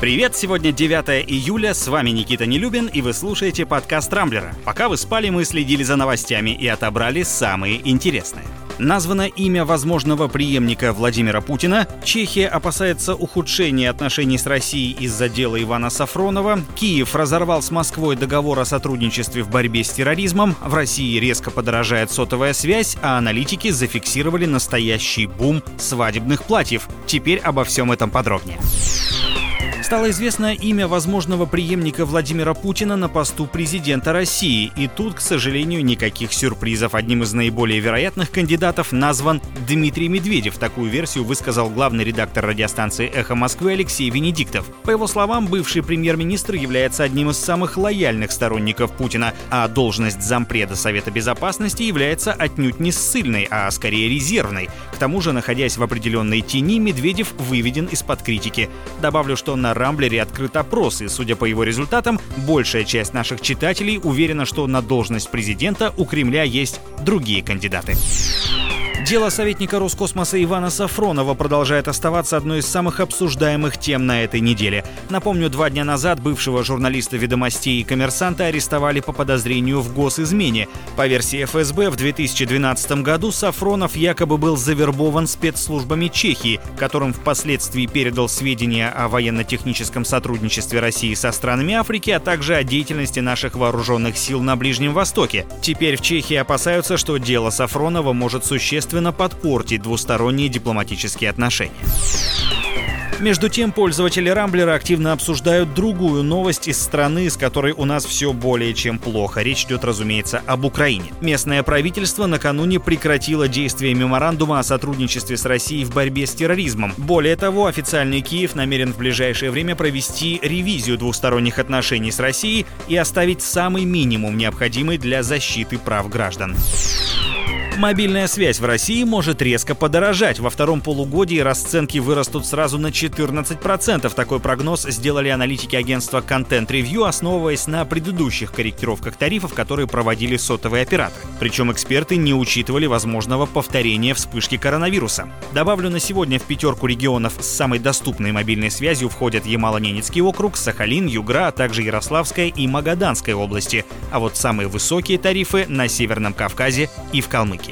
Привет, сегодня 9 июля, с вами Никита Нелюбин, и вы слушаете подкаст Рамблера. Пока вы спали, мы следили за новостями и отобрали самые интересные. Названо имя возможного преемника Владимира Путина. Чехия опасается ухудшения отношений с Россией из-за дела Ивана Сафронова. Киев разорвал с Москвой договор о сотрудничестве в борьбе с терроризмом. В России резко подорожает сотовая связь, а аналитики зафиксировали настоящий бум свадебных платьев. Теперь обо всем этом подробнее. Стало известно имя возможного преемника Владимира Путина на посту президента России. И тут, к сожалению, никаких сюрпризов. Одним из наиболее вероятных кандидатов назван Дмитрий Медведев. Такую версию высказал главный редактор радиостанции «Эхо Москвы» Алексей Венедиктов. По его словам, бывший премьер-министр является одним из самых лояльных сторонников Путина, а должность зампреда Совета Безопасности является отнюдь не ссыльной, а скорее резервной. К тому же, находясь в определенной тени, Медведев выведен из-под критики. Добавлю, что на Рамблере открыт опрос, и, судя по его результатам, большая часть наших читателей уверена, что на должность президента у Кремля есть другие кандидаты. Дело советника Роскосмоса Ивана Сафронова продолжает оставаться одной из самых обсуждаемых тем на этой неделе. Напомню, два дня назад бывшего журналиста «Ведомостей» и «Коммерсанта» арестовали по подозрению в госизмене. По версии ФСБ, в 2012 году Сафронов якобы был завербован спецслужбами Чехии, которым впоследствии передал сведения о военно-техническом сотрудничестве России со странами Африки, а также о деятельности наших вооруженных сил на Ближнем Востоке. Теперь в Чехии опасаются, что дело Сафронова может существенно существенно подпортить двусторонние дипломатические отношения. Между тем, пользователи Рамблера активно обсуждают другую новость из страны, с которой у нас все более чем плохо. Речь идет, разумеется, об Украине. Местное правительство накануне прекратило действие меморандума о сотрудничестве с Россией в борьбе с терроризмом. Более того, официальный Киев намерен в ближайшее время провести ревизию двусторонних отношений с Россией и оставить самый минимум, необходимый для защиты прав граждан. Мобильная связь в России может резко подорожать. Во втором полугодии расценки вырастут сразу на 14%. Такой прогноз сделали аналитики агентства Content Review, основываясь на предыдущих корректировках тарифов, которые проводили сотовые операторы. Причем эксперты не учитывали возможного повторения вспышки коронавируса. Добавлю, на сегодня в пятерку регионов с самой доступной мобильной связью входят Ямало-Ненецкий округ, Сахалин, Югра, а также Ярославская и Магаданская области. А вот самые высокие тарифы на Северном Кавказе и в Калмыкии.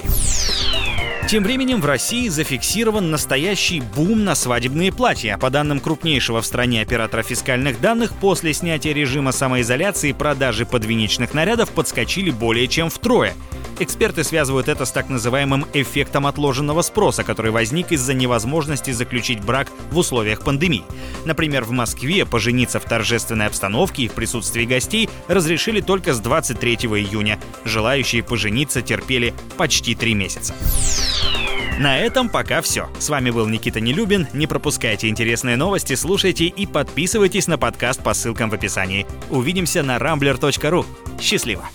Тем временем в России зафиксирован настоящий бум на свадебные платья. По данным крупнейшего в стране оператора фискальных данных, после снятия режима самоизоляции продажи подвенечных нарядов подскочили более чем втрое. Эксперты связывают это с так называемым эффектом отложенного спроса, который возник из-за невозможности заключить брак в условиях пандемии. Например, в Москве пожениться в торжественной обстановке и в присутствии гостей разрешили только с 23 июня. Желающие пожениться терпели почти три месяца. На этом пока все. С вами был Никита Нелюбин. Не пропускайте интересные новости, слушайте и подписывайтесь на подкаст по ссылкам в описании. Увидимся на rambler.ru. Счастливо!